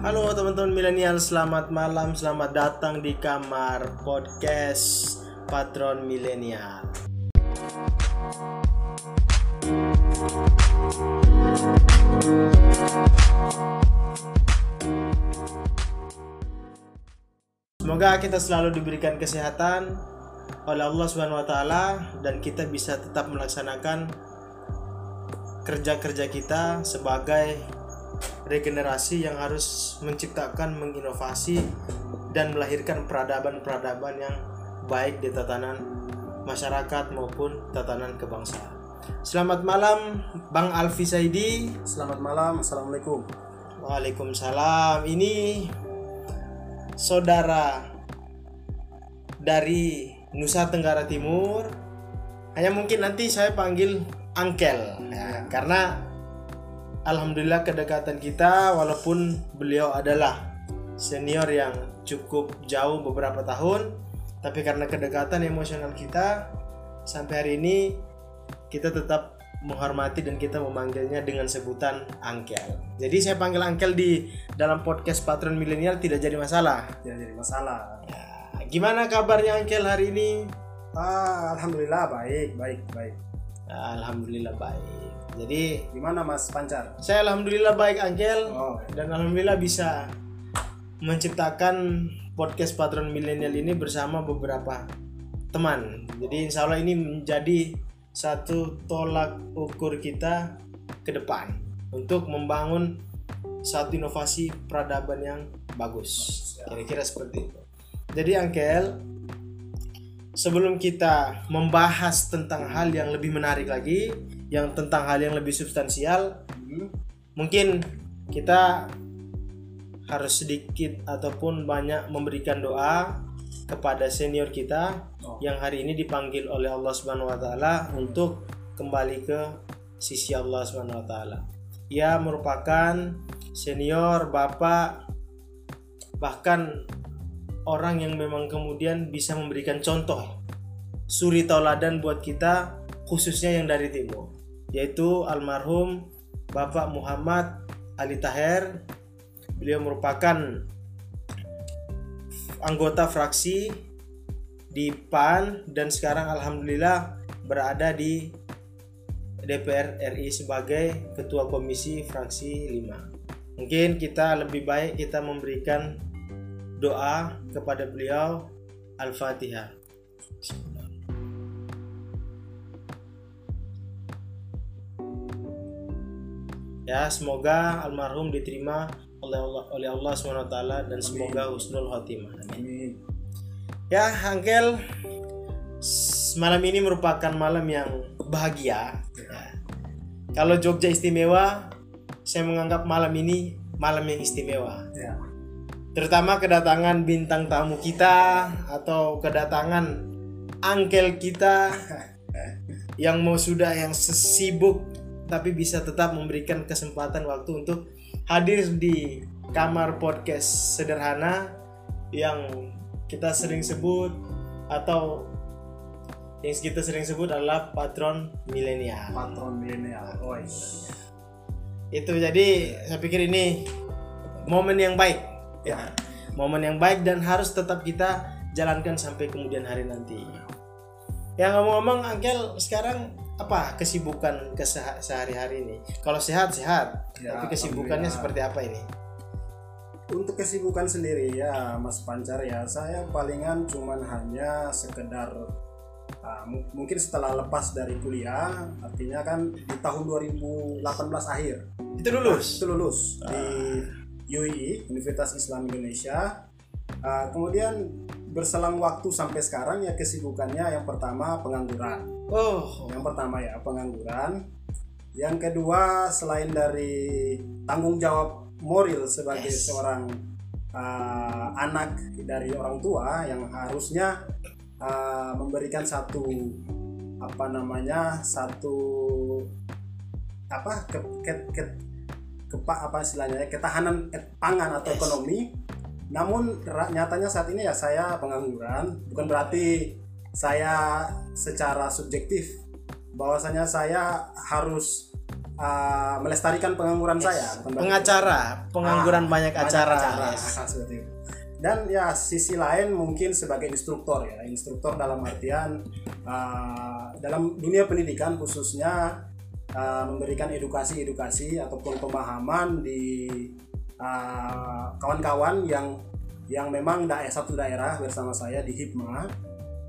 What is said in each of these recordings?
Halo teman-teman milenial, selamat malam, selamat datang di kamar podcast Patron Milenial. Semoga kita selalu diberikan kesehatan oleh Allah Subhanahu wa taala dan kita bisa tetap melaksanakan kerja-kerja kita sebagai regenerasi yang harus menciptakan, menginovasi dan melahirkan peradaban-peradaban yang baik di tatanan masyarakat maupun tatanan kebangsaan. Selamat malam Bang Alfi Saidi. Selamat malam, assalamualaikum. Waalaikumsalam. Ini saudara dari Nusa Tenggara Timur. Hanya mungkin nanti saya panggil Angkel ya, karena alhamdulillah kedekatan kita walaupun beliau adalah senior yang cukup jauh beberapa tahun, tapi karena kedekatan emosional kita sampai hari ini kita tetap menghormati dan kita memanggilnya dengan sebutan Angkel. Jadi saya panggil Angkel di dalam podcast Patron Milenial tidak jadi masalah. Tidak jadi masalah. Ya, gimana kabarnya Angkel hari ini? Ah, alhamdulillah baik, baik, baik. Alhamdulillah baik. Jadi Gimana Mas Pancar? saya alhamdulillah baik Angkel Oh, dan alhamdulillah bisa menciptakan podcast Patron Milenial ini bersama beberapa teman. Jadi insya Allah ini menjadi satu tolak ukur kita ke depan untuk membangun satu inovasi peradaban yang bagus. Kira-kira seperti itu. Jadi Angkel, sebelum kita membahas tentang hal yang lebih menarik lagi, yang tentang hal yang lebih substansial, hmm, mungkin kita harus sedikit ataupun banyak memberikan doa kepada senior kita Oh. yang hari ini dipanggil oleh Allah Subhanahu wa taala untuk kembali ke sisi Allah Subhanahu wa taala. Ia merupakan senior, bapak bahkan orang yang memang kemudian bisa memberikan contoh suri tauladan buat kita khususnya yang dari timur yaitu almarhum Bapak Muhammad Ali Taher beliau merupakan anggota fraksi di PAN dan sekarang alhamdulillah berada di DPR RI sebagai ketua komisi fraksi 5. Mungkin kita lebih baik kita memberikan doa kepada beliau Al-Fatihah. Ya, semoga almarhum diterima oleh Allah oleh Allah SWT dan semoga husnul khotimah. Amin. Amin. Ya, Angkel, s- malam ini merupakan malam yang bahagia. Ya. Kalau Jogja istimewa, saya menganggap malam ini malam yang istimewa. Ya. Terutama kedatangan bintang tamu kita atau kedatangan Angkel kita yang mau sudah yang sibuk tapi bisa tetap memberikan kesempatan waktu untuk hadir di kamar podcast sederhana yang kita sering sebut atau yang kita sering sebut adalah patron milenial. Patron milenial. Oh, iya. Itu jadi saya pikir ini momen yang baik. Ya, momen yang baik dan harus tetap kita jalankan sampai kemudian hari nanti. Ya ngomong-ngomong Angkel sekarang apa kesibukan ke sehari-hari ini? Kalau sehat sehat, Ya, tapi kesibukannya seperti apa ini? Untuk kesibukan sendiri ya Mas Pancar ya, saya palingan cuman hanya sekedar ah, mu- mungkin setelah lepas dari kuliah, artinya kan di tahun 2018 akhir Itu lulus. itu lulus di UI Universitas Islam Indonesia. Uh, kemudian berselang waktu sampai sekarang ya kesibukannya yang pertama pengangguran. Oh, Yang pertama ya pengangguran. Yang kedua selain dari tanggung jawab moral sebagai Yes. seorang uh, anak dari orang tua yang harusnya uh, memberikan satu apa namanya satu apa ke, ke, ke- kepa- apa istilahnya ya, ketahanan pangan atau Yes. ekonomi namun nyatanya saat ini ya saya pengangguran bukan berarti saya secara subjektif bahwasanya saya harus uh, melestarikan pengangguran saya. bukan berarti- pengacara pengangguran Ah, banyak acara, Yes. seperti itu. Dan ya sisi lain mungkin sebagai instruktor ya, instruktor dalam artian uh, dalam dunia pendidikan khususnya uh, memberikan edukasi-edukasi ataupun pemahaman di uh, kawan-kawan yang yang memang daerah satu daerah bersama saya di Hipma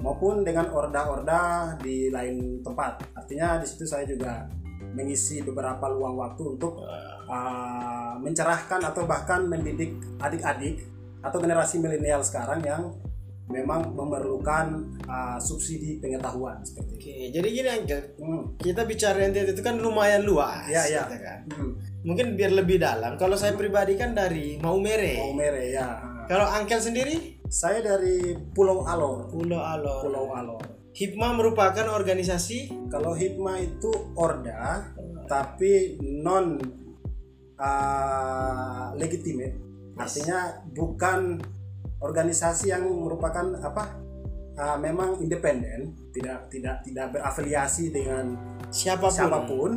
maupun dengan orda-orda di lain tempat. Artinya di situ saya juga mengisi beberapa luang waktu untuk uh, mencerahkan atau bahkan mendidik adik-adik atau generasi milenial sekarang yang memang memerlukan uh, subsidi pengetahuan seperti itu. Oke, jadi gini Angel, Hmm. kita bicara NTT itu kan lumayan luas. Ya, ya. gitu kan. Hmm. Mungkin biar lebih dalam. Kalau saya pribadi kan dari Maumere. Mau mere ya. Kalau Angkel sendiri Saya dari Pulau Alor. Pulau Alor. Pulau Alor. Hipma merupakan organisasi Kalau Hipma itu orda tapi non uh, legitimate. Artinya bukan organisasi yang merupakan apa? uh, memang independen, tidak tidak tidak berafiliasi dengan siapa pun. siapa pun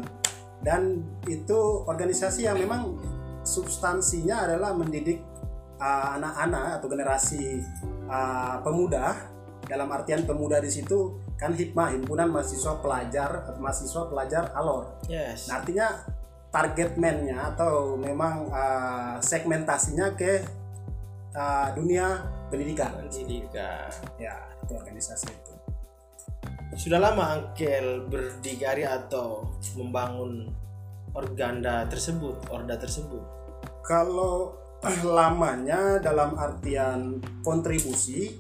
dan itu organisasi yang memang substansinya adalah mendidik uh, anak-anak atau generasi uh, pemuda dalam artian pemuda di situ kan hikmah himpunan mahasiswa pelajar mahasiswa pelajar alor Yes. nah, artinya target man-nya atau memang uh, segmentasinya ke uh, dunia pendidikan Pendidikan. ya itu organisasi Sudah lama Angkel berdikari atau membangun organda tersebut, orda tersebut. Kalau lamanya dalam artian kontribusi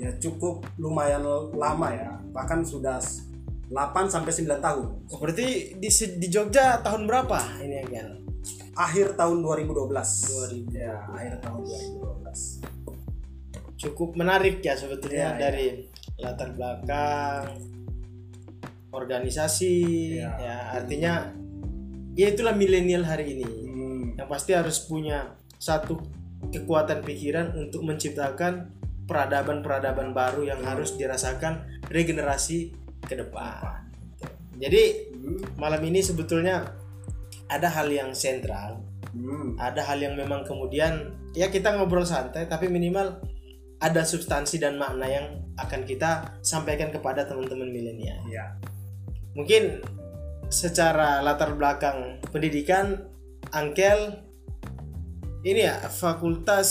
ya cukup lumayan lama ya bahkan sudah 8 sampai 9 tahun Oh, berarti di di Jogja tahun berapa ini Angkel? akhir tahun 2012 2012. ya akhir tahun 2012 Cukup menarik ya sebetulnya Ya, ya. Latar belakang organisasi Ya. ya artinya ya itulah milenial hari ini. Hmm, yang pasti harus punya satu kekuatan pikiran untuk menciptakan peradaban-peradaban baru yang harus dirasakan regenerasi ke depan. Jadi hmm, malam ini sebetulnya ada hal yang sentral, hmm, ada hal yang memang kemudian ya kita ngobrol santai tapi minimal ada substansi dan makna yang akan kita sampaikan kepada teman-teman milenial. ya Mungkin secara latar belakang pendidikan Angkel ini ya Fakultas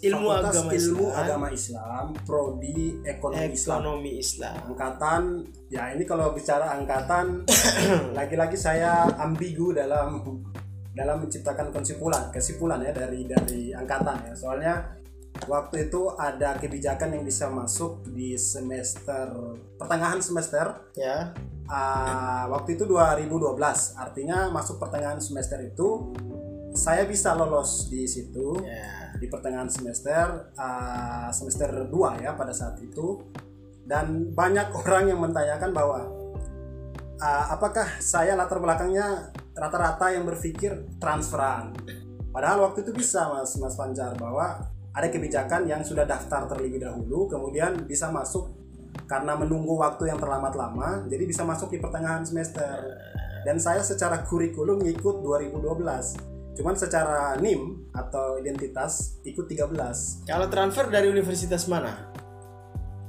Ilmu Fakultas Agama ilmu Islam, agama Islam prodi ekonomi Islam Ekonomi Islam. angkatan ya ini kalau bicara angkatan lagi-lagi saya ambigu dalam dalam menciptakan kesimpulan kesimpulan ya dari dari angkatan ya soalnya waktu itu ada kebijakan yang bisa masuk di semester pertengahan semester. Ya, ah, waktu itu 2012 artinya masuk pertengahan semester itu saya bisa lolos di situ ya. di pertengahan semester uh, semester 2 ya pada saat itu. Dan banyak orang yang menanyakan bahwa uh, apakah saya latar belakangnya rata-rata yang berpikir transferan? Padahal waktu itu bisa mas mas Panjar bahwa ada kebijakan yang sudah daftar terlebih dahulu kemudian bisa masuk karena menunggu waktu yang terlambat lama jadi bisa masuk di pertengahan semester. Dan saya secara kurikulum ngikut 2012 cuman secara NIM atau identitas ikut 13 Kalau transfer dari universitas mana?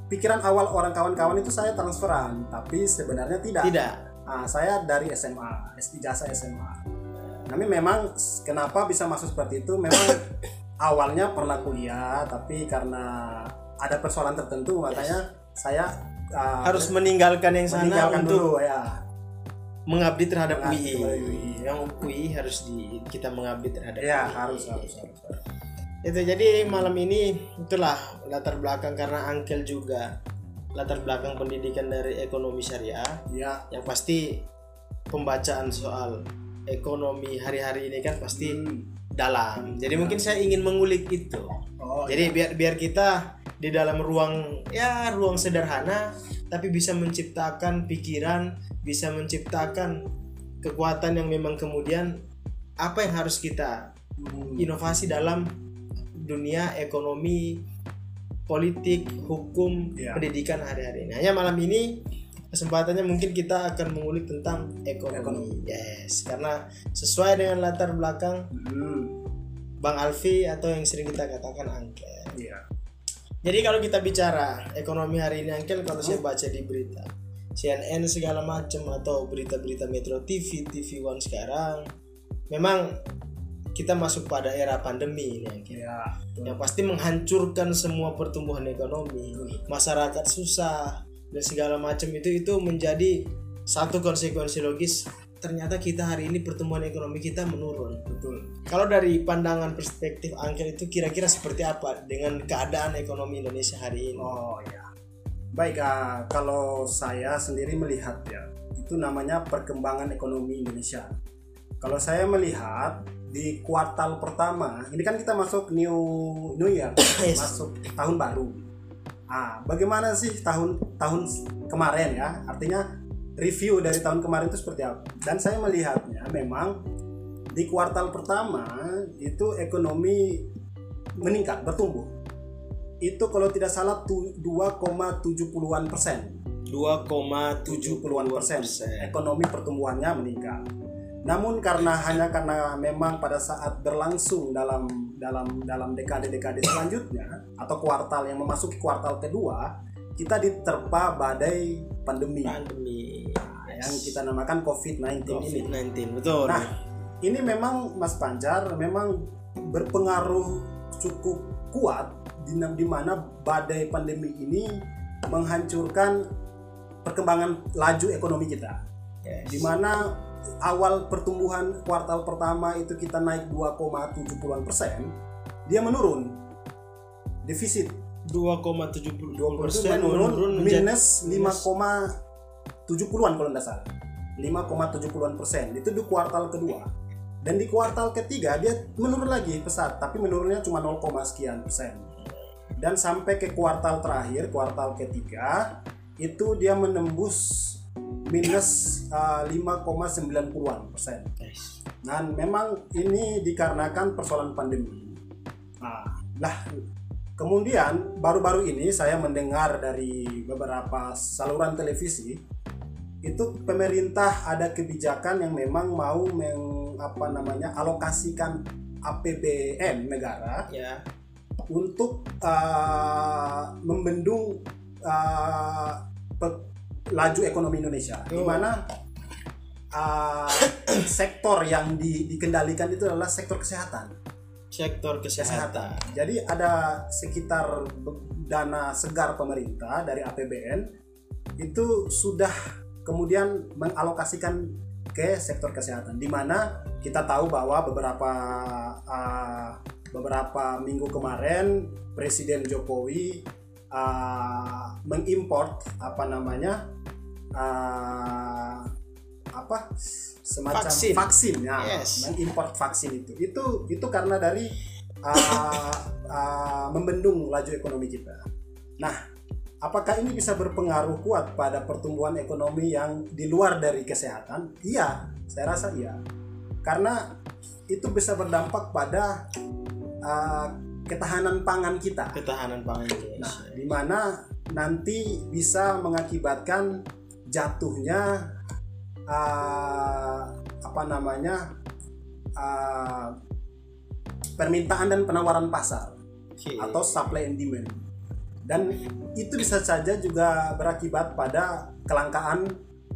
pikiran awal orang kawan-kawan itu saya transferan tapi sebenarnya tidak. Tidak. Ah, saya dari SMA ijazah SMA tapi memang kenapa bisa masuk seperti itu? Memang awalnya pernah kuliah tapi karena ada persoalan tertentu makanya saya ah, Harus meninggalkan yang sana meninggalkan untuk dulu ya. mengabdi terhadap UI. Yang UI harus di kita mengabdi terhadap ya UI. harus harus harus. Itu jadi malam ini itulah latar belakang karena Angkel juga. Latar belakang pendidikan dari ekonomi syariah. Ya. Yang pasti pembacaan soal ekonomi hari-hari ini kan pasti Hmm. Dalam. Jadi mungkin saya ingin mengulik itu. oh Jadi biar biar kita di dalam ruang ya ruang sederhana tapi bisa menciptakan pikiran, bisa menciptakan kekuatan yang memang kemudian apa yang harus kita Hmm. inovasi dalam dunia ekonomi, politik, hukum, Ya. pendidikan hari-hari ini. Hanya malam ini kesempatannya mungkin kita akan mengulik tentang ekonomi. Yes, karena sesuai dengan latar belakang Hmm, Bang Alfi atau yang sering kita katakan angkel. iya. Jadi kalau kita bicara ekonomi hari ini angkel kalau saya baca di berita CNN segala macam atau berita-berita Metro TV, TV One sekarang memang kita masuk pada era pandemi ini angkel. Iya. Yang pasti menghancurkan semua pertumbuhan ekonomi, masyarakat susah dan segala macam itu itu menjadi satu konsekuensi logis ternyata kita hari ini pertumbuhan ekonomi kita menurun. Betul. Kalau dari pandangan perspektif Angkel itu kira-kira seperti apa dengan keadaan ekonomi Indonesia hari ini? Oh ya. Baik, ah, kalau saya sendiri melihat ya, itu namanya perkembangan ekonomi Indonesia. Kalau saya melihat di kuartal pertama, ini kan kita masuk new new year, masuk tahun baru. Ah, bagaimana sih tahun tahun kemarin ya? Artinya review dari tahun kemarin itu seperti apa? Dan saya melihatnya memang di kuartal pertama itu ekonomi meningkat, bertumbuh. Itu kalau tidak salah tu- 2,70-an persen. 2,70 70-an persen ekonomi pertumbuhannya meningkat. Namun karena hanya karena memang pada saat berlangsung dalam dalam dalam dekade-dekade selanjutnya atau kuartal yang memasuki kuartal kedua, kita diterpa badai pandemi pandemi yang kita namakan COVID-19 ini. COVID-19 betul. Nah, ini memang Mas Pancar memang berpengaruh cukup kuat di, di mana badai pandemi ini menghancurkan perkembangan laju ekonomi kita. Yes. Di mana awal pertumbuhan kuartal pertama itu kita naik 2,70-an persen, dia menurun. Defisit 2,70 20 persen menurun, minus 5,70-an kalau tidak salah. 5,70-an persen itu di kuartal kedua. Dan di kuartal ketiga dia menurun lagi pesat, tapi menurunnya cuma 0, sekian persen. Dan sampai ke kuartal terakhir, kuartal ketiga itu dia menembus minus uh, 5,90-an persen. Yes. Dan memang ini dikarenakan persoalan pandemi. Nah, lah kemudian baru-baru ini saya mendengar dari beberapa saluran televisi itu pemerintah ada kebijakan yang memang mau meng, apa namanya alokasikan APBN negara Ya. untuk uh, membendung uh, pe- laju ekonomi Indonesia, di mana uh, sektor yang di- dikendalikan itu adalah sektor kesehatan. Sektor kesehatan. Jadi ada sekitar dana segar pemerintah dari APBN itu sudah kemudian mengalokasikan ke sektor kesehatan, di mana kita tahu bahwa beberapa uh, beberapa minggu kemarin Presiden Jokowi uh, mengimport apa namanya uh, apa semacam Vaksin. vaksin ya Yes. mengimport vaksin itu itu itu karena dari uh, uh, membendung laju ekonomi kita. Nah, apakah ini bisa berpengaruh kuat pada pertumbuhan ekonomi yang di luar dari kesehatan? Iya, saya rasa iya. Karena itu bisa berdampak pada uh, ketahanan pangan kita. Ketahanan pangan Nah, Indonesia. di mana nanti bisa mengakibatkan jatuhnya uh, apa namanya uh, permintaan dan penawaran pasar Oke. atau supply and demand dan itu bisa saja juga berakibat pada kelangkaan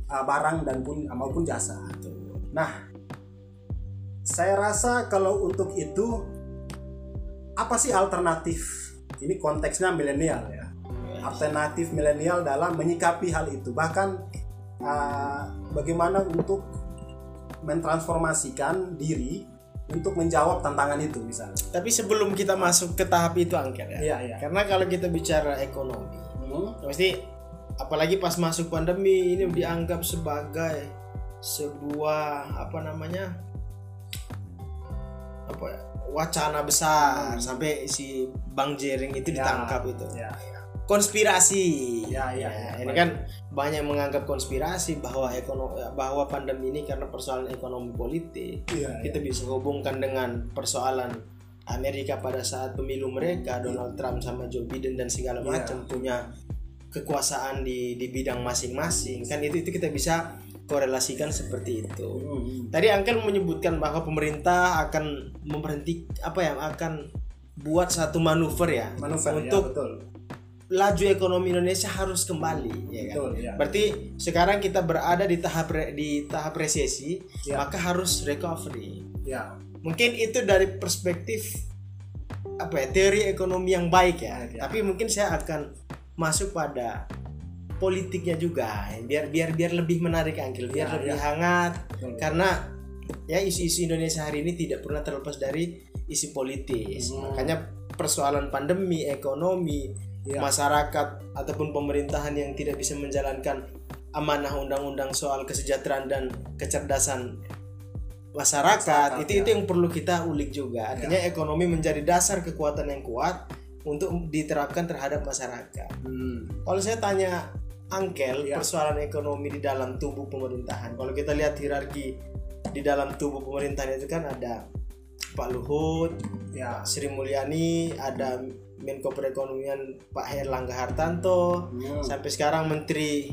uh, barang dan pun maupun jasa. Nah, saya rasa kalau untuk itu apa sih alternatif? Ini konteksnya milenial ya. Alternatif milenial dalam menyikapi hal itu. Bahkan uh, bagaimana untuk mentransformasikan diri untuk menjawab tantangan itu misalnya. Tapi sebelum kita masuk ke tahap itu angker ya. Iya, iya. Karena kalau kita bicara ekonomi, Hmm. pasti apalagi pas masuk pandemi ini dianggap sebagai sebuah apa namanya apa ya, wacana besar sampai si Bang Jering itu Ya. ditangkap itu Ya, ya. konspirasi Ya, ya, Ya, ya. ini kan banyak menganggap konspirasi bahwa ekonomi bahwa pandemi ini karena persoalan ekonomi politik Iya, kita bisa hubungkan dengan persoalan Amerika pada saat pemilu mereka Donald Trump sama Joe Biden dan segala Iya. macam punya kekuasaan di di bidang masing-masing kan itu itu kita bisa korelasikan seperti itu. Hmm. Tadi Angkel menyebutkan bahwa pemerintah akan memberhenti apa ya akan buat satu manuver ya Manuver untuk ya, betul. laju ekonomi Indonesia harus kembali ya kan. Betul, ya. Berarti sekarang kita berada di tahap re- di tahap resesi, Ya. maka harus recovery. Ya, Mungkin itu dari perspektif apa ya teori ekonomi yang baik ya. Baik, ya. Tapi mungkin saya akan masuk pada politiknya juga biar biar biar lebih menarik Angkel, biar Ya, lebih ya. hangat betul. karena ya isu-isu Indonesia hari ini tidak pernah terlepas dari isu politis. Hmm. Makanya persoalan pandemi, ekonomi, Ya. masyarakat ataupun pemerintahan yang tidak bisa menjalankan amanah undang-undang soal kesejahteraan dan kecerdasan masyarakat, Masyarakat, itu ya. itu yang perlu kita ulik juga. Artinya ekonomi menjadi dasar kekuatan yang kuat untuk diterapkan terhadap masyarakat. Hmm. Kalau saya tanya Angkel Ya. persoalan ekonomi di dalam tubuh pemerintahan. Kalau kita lihat hierarki di dalam tubuh pemerintahan itu kan ada Pak Luhut, Ya. Sri Mulyani, ada Menko Perekonomian Pak Herlangga Hartanto, Hmm. sampai sekarang Menteri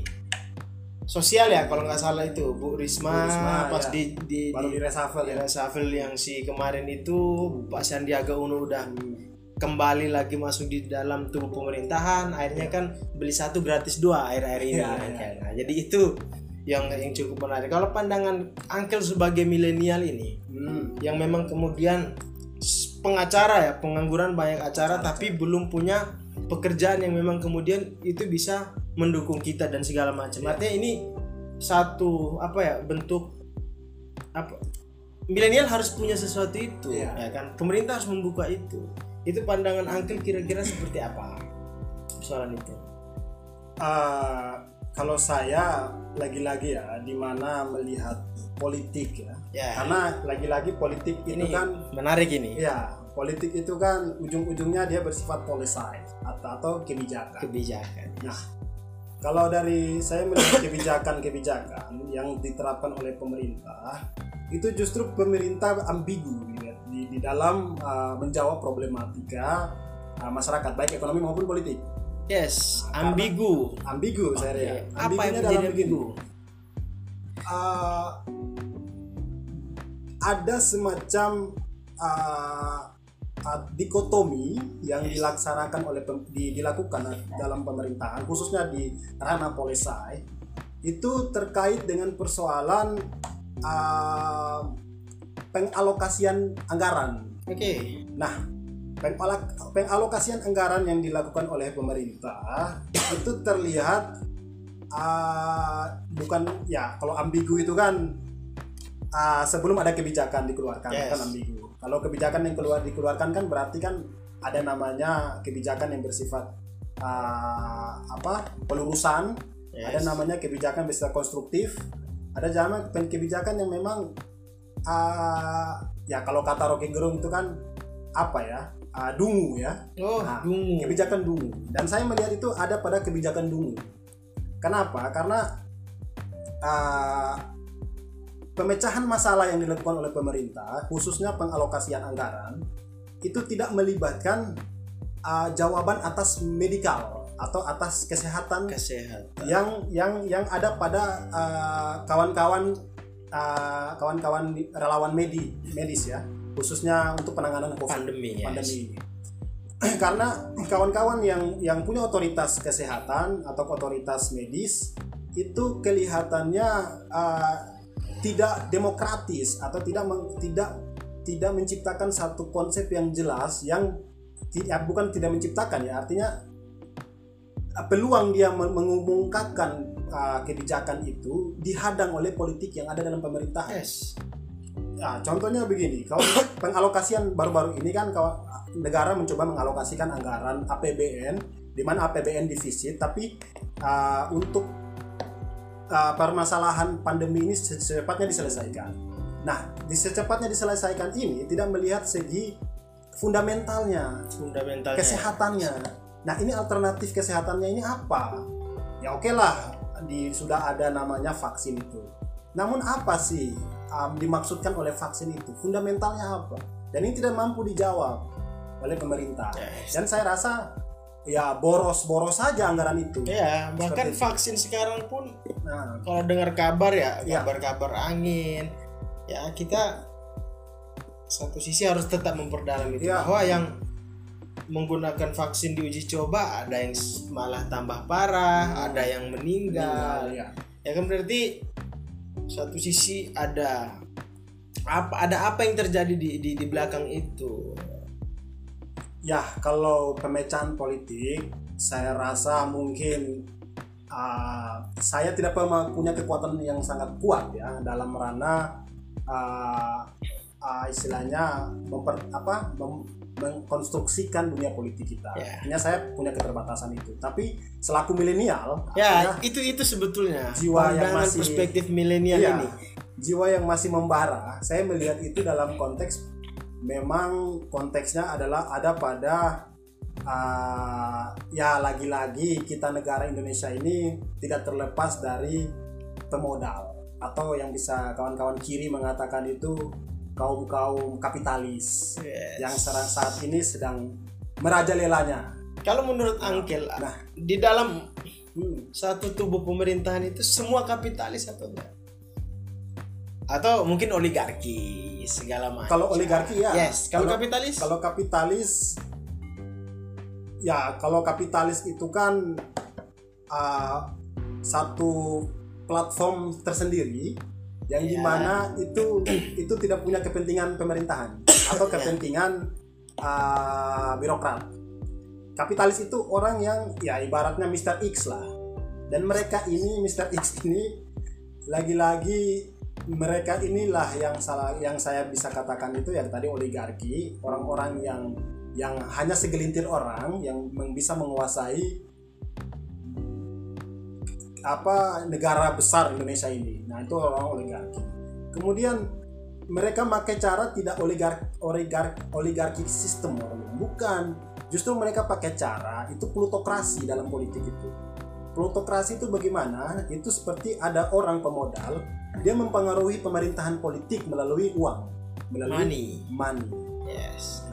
Sosial ya kalau nggak salah itu Bu Risma, Bu Risma, pas ya. di di Baru di, di reshuffle ya. reshuffle yang si kemarin itu Pak Sandiaga Uno udah Hmm. Kembali lagi masuk di dalam tubuh pemerintahan akhirnya kan beli satu gratis dua akhir-akhir ini Iya, kan. iya. Nah, jadi itu yang yang cukup menarik kalau pandangan Angkel sebagai milenial ini Hmm. yang memang kemudian pengacara ya pengangguran banyak acara tapi belum punya pekerjaan yang memang kemudian itu bisa mendukung kita dan segala macam Iya. artinya ini satu apa ya bentuk apa milenial harus punya sesuatu itu Iya. ya kan pemerintah harus membuka itu itu pandangan Angkel kira-kira seperti apa? Persoalan itu. Eh, kalau saya lagi-lagi ya di mana melihat politik ya. ya. Karena lagi-lagi politik itu ini kan menarik ini. Ya, politik itu kan ujung-ujungnya dia bersifat policy atau atau kebijakan. kebijakan. Nah, kalau dari saya melihat kebijakan-kebijakan yang diterapkan oleh pemerintah itu justru pemerintah ambigu gitu ya, di, dalam uh, menjawab problematika uh, masyarakat baik ekonomi maupun politik. yes Karena- ambigu Ambigu saya Oke. lihat. apa yang menjadi ambigu uh, ada semacam uh, uh, dikotomi yang Yes. dilaksanakan oleh pem- di- dilakukan dalam pemerintahan khususnya di ranah polisi itu terkait dengan persoalan uh, pengalokasian anggaran. oke Nah, pengala- pengalokasian anggaran yang dilakukan oleh pemerintah itu terlihat uh, bukan ya kalau ambigu itu kan uh, sebelum ada kebijakan dikeluarkan Yes. kan ambigu. Kalau kebijakan yang keluar dikeluarkan kan berarti kan ada namanya kebijakan yang bersifat uh, apa pelurusan, Yes. ada namanya kebijakan bersifat konstruktif, ada zaman kebijakan yang memang uh, ya kalau kata Rocky Gerung itu kan apa ya? Uh, dungu ya. Oh Nah, dungu. kebijakan dungu. Dan saya melihat itu ada pada kebijakan dungu. Kenapa? Karena uh, pemecahan masalah yang dilakukan oleh pemerintah khususnya pengalokasian anggaran itu tidak melibatkan uh, jawaban atas medikal atau atas kesehatan kesehatan. yang yang yang ada pada uh, kawan-kawan uh, kawan-kawan di- relawan medi medis ya. Khususnya untuk penanganan COVID. Pandemi ya pandemi. Karena kawan-kawan yang yang punya otoritas kesehatan atau otoritas medis itu kelihatannya uh, tidak demokratis atau tidak meng- tidak tidak menciptakan satu konsep yang jelas yang tidak bukan tidak menciptakan ya artinya uh, peluang dia men- mengumumkakan uh, kebijakan itu dihadang oleh politik yang ada dalam pemerintahan. yes Nah, contohnya begini, kalau pengalokasian baru-baru ini kan kawa- negara mencoba mengalokasikan anggaran APBN, di mana APBN defisit, tapi uh, untuk uh, permasalahan pandemi ini secepatnya diselesaikan. Nah, di secepatnya diselesaikan ini tidak melihat segi fundamentalnya, fundamentalnya kesehatannya. Nah, ini alternatif kesehatannya ini apa? Ya oke lah, di sudah ada namanya vaksin itu. Namun apa sih um, dimaksudkan oleh vaksin itu? Fundamentalnya apa? Dan ini tidak mampu dijawab oleh pemerintah. Yes. Dan saya rasa ya boros-boros saja anggaran itu. Ya, bahkan Seperti itu. vaksin sekarang pun Nah, kalau dengar kabar ya, Iya. kabar-kabar angin, ya kita satu sisi harus tetap memperdalam itu Iya. bahwa yang menggunakan vaksin di uji coba ada yang malah tambah parah, ada yang meninggal. ya. Ya kan berarti satu sisi ada apa ada apa yang terjadi di di, di belakang itu. Ya, kalau pemecahan politik, saya rasa mungkin uh, saya tidak pernah punya kekuatan yang sangat kuat ya dalam ranah uh, uh, istilahnya memper, apa mem- mengkonstruksikan dunia politik kita. Ya. Artinya saya punya keterbatasan itu. Tapi selaku milenial, Ya, artinya itu itu sebetulnya Jiwa yang masih- perspektif milenial Iya. ini. jiwa yang masih membara, saya melihat itu dalam konteks memang konteksnya adalah ada pada uh, ya lagi-lagi kita negara Indonesia ini tidak terlepas dari pemodal atau yang bisa kawan-kawan kiri mengatakan itu kaum kaum kapitalis Yes. yang sekarang saat ini sedang merajalelanya. Kalau menurut Angkel, Nah. di dalam Hmm. satu tubuh pemerintahan itu semua kapitalis atau enggak? Atau mungkin oligarki segala macam. Kalau oligarki ya. Yes, kalau, kapitalis kalau kapitalis ya kalau kapitalis itu kan uh, satu platform tersendiri yang Ya. di mana itu itu tidak punya kepentingan pemerintahan atau Ya. kepentingan uh, birokrat kapitalis itu orang yang ya ibaratnya Mr. X lah dan mereka ini Mr. X ini lagi-lagi mereka inilah yang salah yang saya bisa katakan itu yang tadi oligarki orang-orang yang yang hanya segelintir orang yang bisa menguasai apa negara besar Indonesia ini nah itu orang oligarki kemudian mereka pakai cara tidak oligark oligark oligarki sistem orang bukan justru mereka pakai cara itu plutokrasi dalam politik itu plutokrasi itu bagaimana itu seperti ada orang pemodal dia mempengaruhi pemerintahan politik melalui uang melalui money. money. Yes.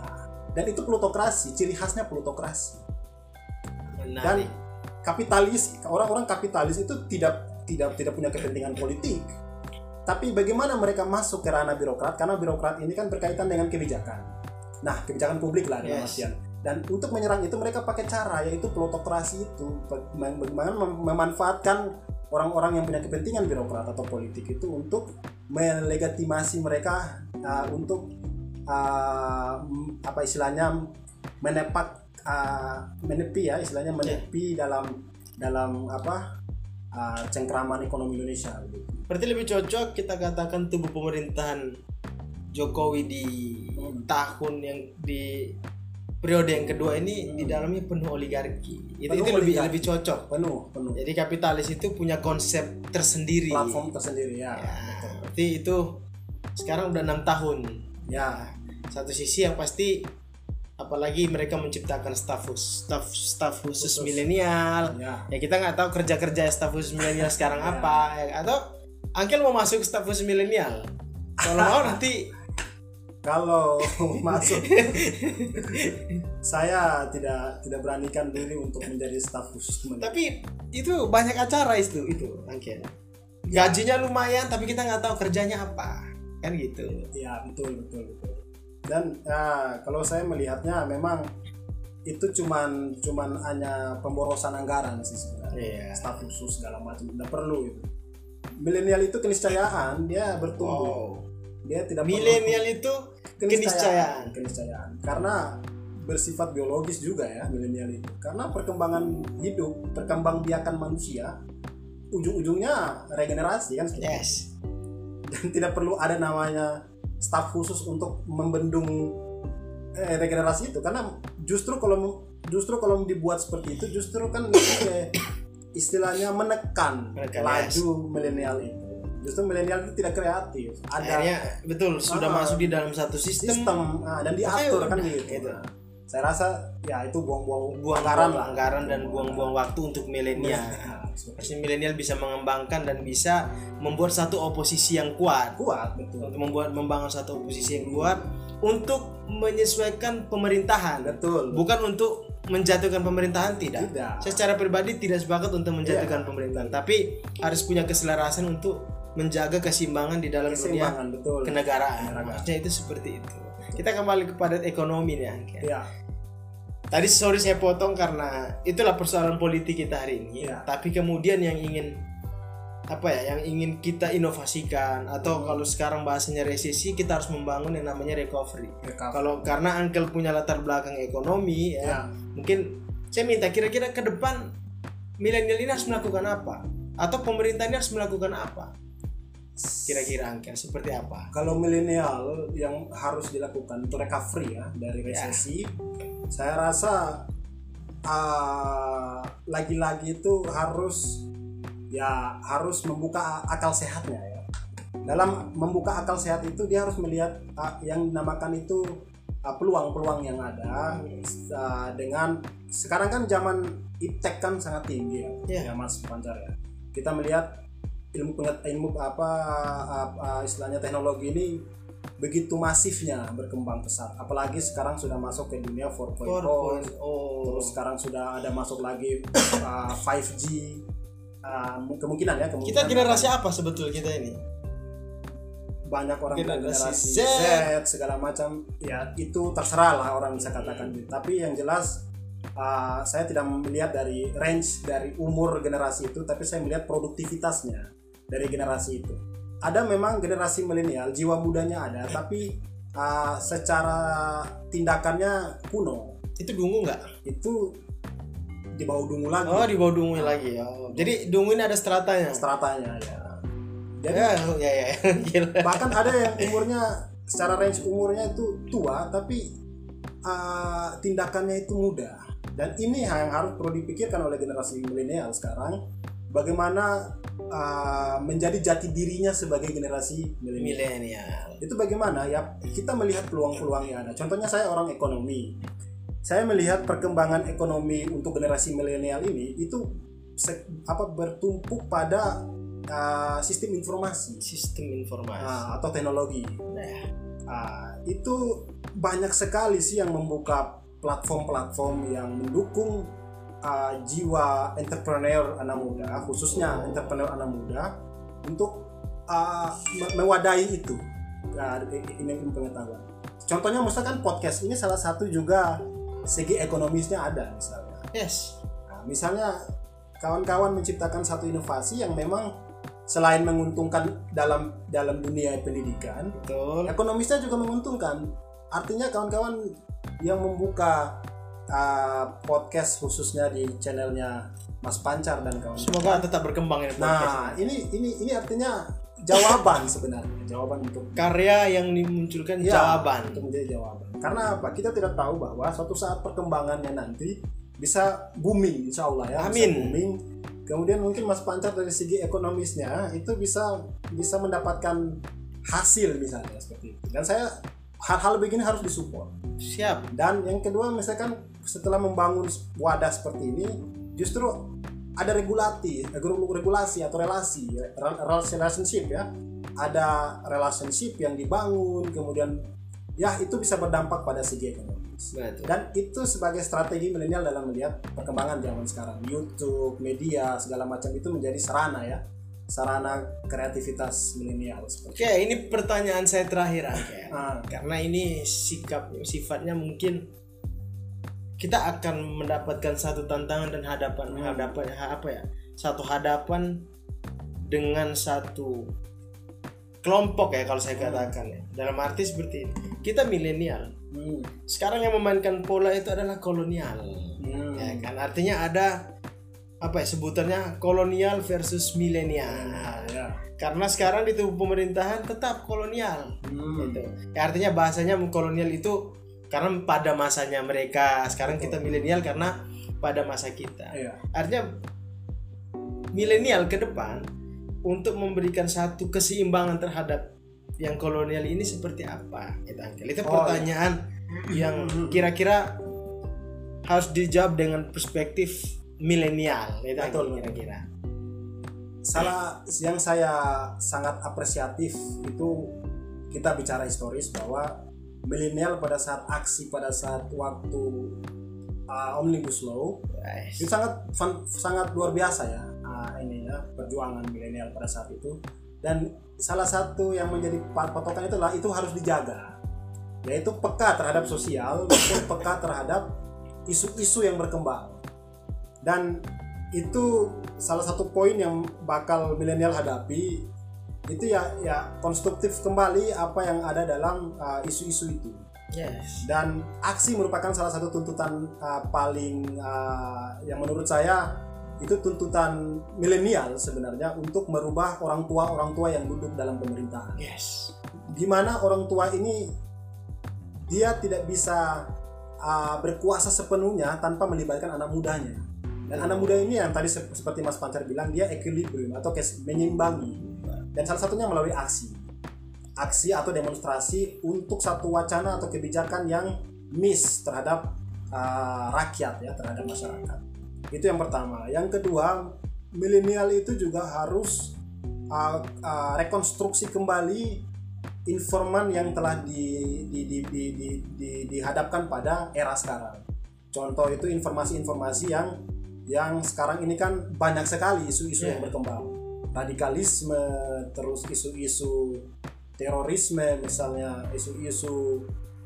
dan itu plutokrasi ciri khasnya plutokrasi dan Menarik. Kapitalis orang-orang kapitalis itu tidak tidak tidak punya kepentingan politik. Tapi bagaimana mereka masuk ke ranah birokrat? Karena birokrat ini kan berkaitan dengan kebijakan. Nah kebijakan publik lah Yes. artian. Dan untuk menyerang itu mereka pakai cara yaitu plutokrasi itu. Bag- bagaimana mem- memanfaatkan orang-orang yang punya kepentingan birokrat atau politik itu untuk melegitimasi mereka uh, untuk uh, apa istilahnya menepak uh, menepi ya istilahnya menepi dalam dalam apa uh, cengkraman ekonomi Indonesia gitu. Berarti lebih cocok kita katakan tubuh pemerintahan Jokowi di tahun yang di periode yang kedua ini di dalamnya penuh oligarki. Itu, Penuh itu lebih oligarki. lebih cocok. penuh penuh Jadi kapitalis itu punya konsep tersendiri. platform tersendiri ya, Ya, betul. berarti itu sekarang udah enam tahun. ya Satu sisi yang pasti apalagi mereka menciptakan staf khusus staf staf khusus milenial. Ya ya kita nggak tahu kerja kerja staf khusus milenial sekarang Ya. apa ya, atau Angkel mau masuk staf khusus milenial? Kalau mau nanti. Kalau masuk saya tidak tidak beranikan diri untuk menjadi staf khusus kementerian tapi itu banyak acara itu itu Angkel gajinya lumayan tapi kita nggak tahu kerjanya apa. Kan gitu. Ya betul betul betul dan ya, kalau saya melihatnya memang itu cuman cuman hanya pemborosan anggaran sih sebenarnya. Iya. staf khusus segala macam tidak perlu itu. Milenial itu keniscayaan dia bertumbuh. Wow. Dia tidak milenial itu keniscayaan. Keniscayaan. Karena bersifat biologis juga ya milenial itu. Karena perkembangan hidup perkembangbiakan manusia ujung-ujungnya regenerasi kan yes. Dan tidak perlu ada namanya staf khusus untuk membendung eh, regenerasi itu. Karena justru kalau justru kalau dibuat seperti itu justru kan istilahnya menekan Menekan, laju milenial itu. Justru milenial itu tidak kreatif. Ada akhirnya betul sudah Ah. masuk di dalam satu sistem, sistem. Ah, dan diatur kan gitu. Nah, saya rasa ya itu buang-buang buang anggaran lah. anggaran dan buang-buang waktu untuk milenial. Seperti pasti milenial bisa mengembangkan dan bisa membuat satu oposisi yang kuat kuat betul untuk membuat membangun satu oposisi yang kuat untuk menyesuaikan pemerintahan betul bukan untuk menjatuhkan pemerintahan tidak. Tidak. Saya secara pribadi tidak sepakat untuk menjatuhkan Iya. pemerintahan, tapi harus punya keselarasan untuk menjaga keseimbangan di dalam dunia betul kenegaraan. Maksudnya itu seperti itu. Kita kembali kepada ekonomi nih, ya Tadi sorry saya potong karena itulah persoalan politik kita hari ini. Iya. Tapi kemudian yang ingin apa ya, yang ingin kita inovasikan atau Hmm. kalau sekarang bahasanya resesi kita harus membangun yang namanya recovery. Recovery. Kalau karena Uncle punya latar belakang ekonomi ya, Ya. mungkin saya minta kira-kira ke depan milenial ini harus melakukan apa? Atau pemerintah ini harus melakukan apa? Kira-kira Uncle seperti apa? kalau milenial yang harus dilakukan untuk recovery ya dari resesi saya rasa ah, lagi-lagi itu harus ya harus membuka akal sehatnya ya dalam membuka akal sehat itu dia harus melihat ah, yang dinamakan itu ah, peluang-peluang yang ada ah, dengan sekarang kan zaman iptek kan sangat tinggi ya, Iya. ya Mas Pancar ya kita melihat ilmu ilmu apa, apa istilahnya teknologi ini begitu masifnya berkembang pesat apalagi sekarang sudah masuk ke dunia 4.0 Oh, terus sekarang sudah ada masuk lagi uh, 5G Uh, kemungkinan ya kemungkinan kita generasi apa sebetul kita ini? banyak orang Generasi generasi Z. Z. segala macam ya itu terserah lah orang bisa katakan gitu. tapi yang jelas uh, saya tidak melihat dari range dari umur generasi itu tapi saya melihat produktivitasnya dari generasi itu ada memang generasi milenial jiwa mudanya ada tapi uh, secara tindakannya kuno Itu dungu nggak? itu di bawah dungu lagi Oh, di bawah dungu lagi ya. Jadi dungu ini ada stratanya. stratanya ya jadi Ya, ya, ya. Gila. bahkan ada yang umurnya secara range umurnya itu tua tapi uh, tindakannya itu muda dan ini yang harus perlu dipikirkan oleh generasi milenial sekarang bagaimana uh, menjadi jati dirinya sebagai generasi milenial. Itu bagaimana? Ya kita melihat peluang-peluang yang ada. Contohnya saya orang ekonomi. Saya melihat perkembangan ekonomi untuk generasi milenial ini itu se- apa bertumpuk pada uh, sistem informasi. Sistem informasi. Nah, atau teknologi. Nah, Ah, itu banyak sekali sih yang membuka platform-platform yang mendukung ah, jiwa entrepreneur anak muda, khususnya entrepreneur anak muda untuk me- mewadahi itu. Nah, ini ini pengetahuan. Contohnya misalkan podcast ini salah satu juga segi ekonomisnya ada misalnya. yes. Nah, misalnya kawan-kawan menciptakan satu inovasi yang memang selain menguntungkan dalam dalam dunia pendidikan, Betul. ekonomisnya juga menguntungkan. Artinya kawan-kawan yang membuka uh, podcast khususnya di channelnya Mas Pancar dan kawan. Semoga tetap berkembang ini podcast. Nah, ini ini ini artinya jawaban sebenarnya, jawaban untuk Karya yang dimunculkan Ya, jawaban. untuk menjadi jawaban. Karena apa? Kita tidak tahu bahwa suatu saat perkembangannya nanti bisa booming, insya Allah ya. bisa Amin. booming. Kemudian mungkin Mas Pancar dari segi ekonomisnya itu bisa bisa mendapatkan hasil misalnya seperti itu. Dan saya hal-hal begini harus disupport. Siap. Dan yang kedua misalkan setelah membangun wadah seperti ini justru ada regulati, regulasi atau relasi, rel- relationship ya. Ada relationship yang dibangun kemudian ya itu bisa berdampak pada segi ekonomis. Betul. Dan itu sebagai strategi milenial dalam melihat perkembangan zaman sekarang. YouTube, media, segala macam itu menjadi sarana ya. Sarana kreativitas milenial Oke, ini pertanyaan saya terakhir Angke. Ah, Karena ini sikap sifatnya mungkin kita akan mendapatkan satu tantangan dan hadapan Hmm. hadapan apa ya? Satu hadapan dengan satu kelompok ya kalau saya katakan ya. Dalam arti seperti ini. Kita milenial. hmm, Sekarang yang memainkan pola itu adalah kolonial. hmm, Ya kan artinya ada apa ya sebutannya kolonial versus milenial. ya. Karena sekarang di tubuh pemerintahan tetap kolonial Hmm, gitu. Ya, artinya bahasanya kolonial itu karena pada masanya mereka. Sekarang kita milenial karena pada masa kita. iya. Artinya milenial ke depan untuk memberikan satu keseimbangan terhadap yang kolonial ini seperti apa? Angkel. Itu Oh, pertanyaan yang kira-kira harus dijawab dengan perspektif milenial, Angkel, Betul. kira-kira. salah yang saya sangat apresiatif itu kita bicara historis bahwa milenial pada saat aksi pada saat waktu uh, omnibus law. Guys. itu sangat fun- sangat luar biasa ya uh, ini ya perjuangan milenial pada saat itu. Dan salah satu yang menjadi patokan itulah itu harus dijaga. Yaitu peka terhadap sosial maupun peka terhadap isu-isu yang berkembang. Dan itu salah satu poin yang bakal milenial hadapi itu ya ya konstruktif kembali apa yang ada dalam uh, isu-isu itu Yes. dan aksi merupakan salah satu tuntutan uh, paling uh, yang menurut saya itu tuntutan milenial sebenarnya untuk merubah orang tua orang tua yang duduk dalam pemerintahan Yes. di mana orang tua ini dia tidak bisa uh, berkuasa sepenuhnya tanpa melibatkan anak mudanya dan anak muda ini yang tadi sep- seperti Mas Pancar bilang dia equilibrium atau menyimbangi dan salah satunya melalui aksi aksi atau demonstrasi untuk satu wacana atau kebijakan yang miss terhadap uh, rakyat ya terhadap masyarakat itu yang pertama yang kedua milenial itu juga harus uh, uh, rekonstruksi kembali informan yang telah di, di, di, di, di, di- dihadapkan pada era sekarang. Contoh itu informasi-informasi yang yang sekarang ini kan banyak sekali isu-isu yang Yeah. berkembang. Radikalisme, terus isu-isu terorisme misalnya, isu-isu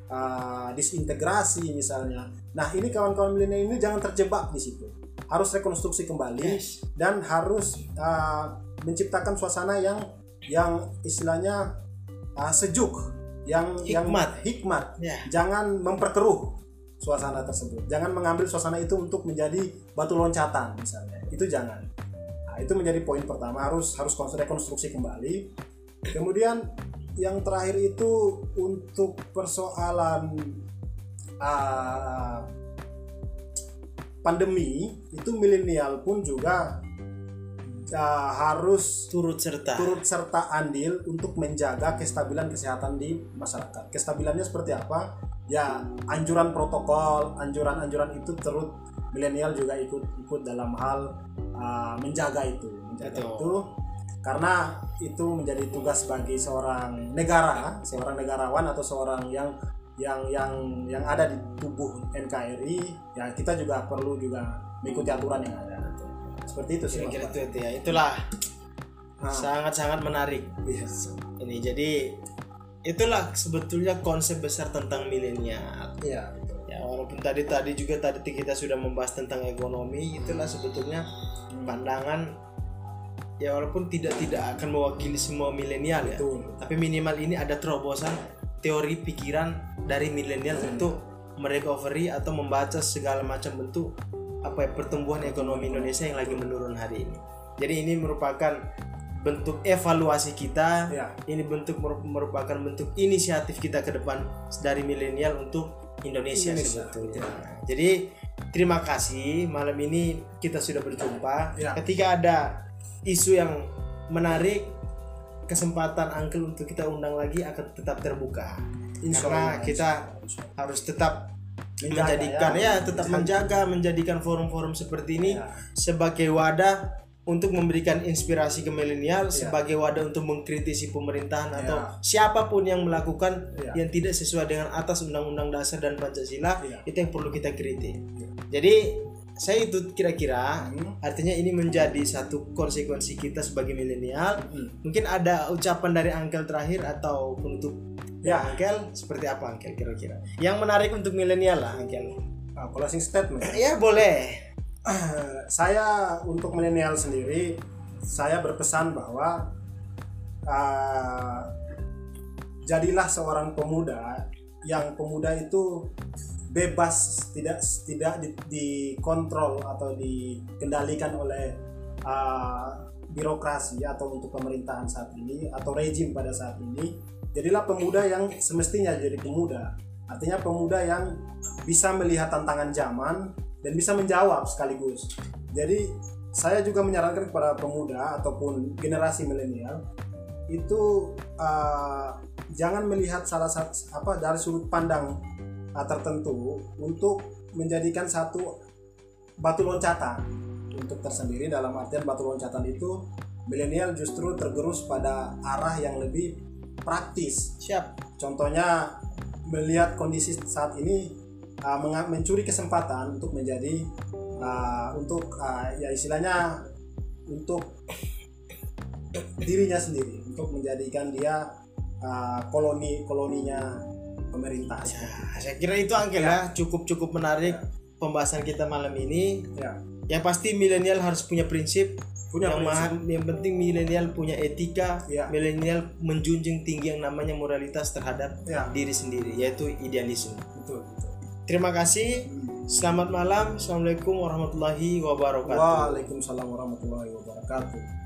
uh, disintegrasi misalnya. Nah, ini kawan-kawan milenial ini jangan terjebak di situ. Harus rekonstruksi kembali Yes. dan harus uh, menciptakan suasana yang yang istilahnya uh, sejuk yang yang Hikmat. hikmat Ya. jangan memperkeruh suasana tersebut jangan mengambil suasana itu untuk menjadi batu loncatan misalnya itu jangan itu menjadi poin pertama harus harus kons- rekonstruksi kembali kemudian yang terakhir itu untuk persoalan uh, pandemi itu milenial pun juga uh, harus Turut serta. turut serta andil untuk menjaga kestabilan kesehatan di masyarakat. Kestabilannya seperti apa? Ya, anjuran protokol, anjuran-anjuran itu turut milenial juga ikut ikut dalam hal uh, menjaga itu, menjaga Betul. itu karena itu menjadi tugas bagi seorang negara, seorang negarawan atau seorang yang yang yang yang ada di tubuh NKRI, ya kita juga perlu juga mengikuti aturan yang ada. Seperti itu sih. Kira-kira itu, itu ya. Itulah Ah. sangat-sangat menarik. Iya. Ini jadi itulah sebetulnya konsep besar tentang milenial. Ya walaupun tadi tadi juga tadi kita sudah membahas tentang ekonomi, itulah sebetulnya pandangan ya walaupun tidak tidak akan mewakili semua milenial ya. Betul. Tapi minimal ini ada terobosan teori pikiran dari milenial untuk merecovery atau membaca segala macam bentuk apa ya pertumbuhan ekonomi Indonesia yang lagi menurun hari ini. Jadi ini merupakan bentuk evaluasi kita. Ya. Ini bentuk meru- merupakan bentuk inisiatif kita ke depan dari milenial untuk Indonesia, Indonesia, sebetulnya. Jadi terima kasih malam ini kita sudah berjumpa. Ya. Ketika ada isu yang menarik, kesempatan Uncle untuk kita undang lagi akan tetap terbuka. Insya Karena Allah, kita insya Allah. harus tetap Menjaga, menjadikan ya. ya, tetap menjaga menjadikan forum-forum seperti ini Ya. sebagai wadah untuk memberikan inspirasi ke milenial Ya. sebagai wadah untuk mengkritisi pemerintahan Ya. atau siapa pun yang melakukan Ya. yang tidak sesuai dengan atas undang-undang dasar dan Pancasila Ya. itu yang perlu kita kritik. Ya. Jadi saya itu kira-kira Hmm. artinya ini menjadi satu konsekuensi kita sebagai milenial. Hmm. Mungkin ada ucapan dari Angkel terakhir atau penutup Ya. Angkel seperti apa Angkel kira-kira? Yang menarik untuk milenial lah Angkel. Nah, closing statement. Ya boleh. saya untuk milenial sendiri, saya berpesan bahwa uh, jadilah seorang pemuda yang pemuda itu bebas tidak tidak di- dikontrol atau dikendalikan oleh uh, birokrasi atau untuk pemerintahan saat ini atau rejim pada saat ini. Jadilah pemuda yang semestinya jadi pemuda. Artinya pemuda yang bisa melihat tantangan zaman dan bisa menjawab sekaligus. Jadi saya juga menyarankan kepada pemuda ataupun generasi milenial itu uh, jangan melihat salah satu apa dari sudut pandang uh, tertentu untuk menjadikan satu batu loncatan. Untuk tersendiri dalam artian batu loncatan itu milenial justru tergerus pada arah yang lebih praktis. Siap. contohnya melihat kondisi saat ini uh, mencuri kesempatan untuk menjadi uh, untuk uh, ya istilahnya untuk dirinya sendiri untuk menjadikan dia uh, koloni koloninya pemerintah Ya, saya kira itu Angkel ya, cukup cukup menarik pembahasan kita malam ini. ya Yang pasti milenial harus punya prinsip. punya yang, prinsip. maha- yang penting milenial punya etika. Ya. Milenial menjunjung tinggi yang namanya moralitas terhadap ya diri sendiri, yaitu idealisme. betul Terima kasih. Selamat malam. Assalamualaikum warahmatullahi wabarakatuh. Waalaikumsalam warahmatullahi wabarakatuh